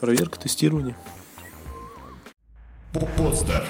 Проверка тестирования. Подстер.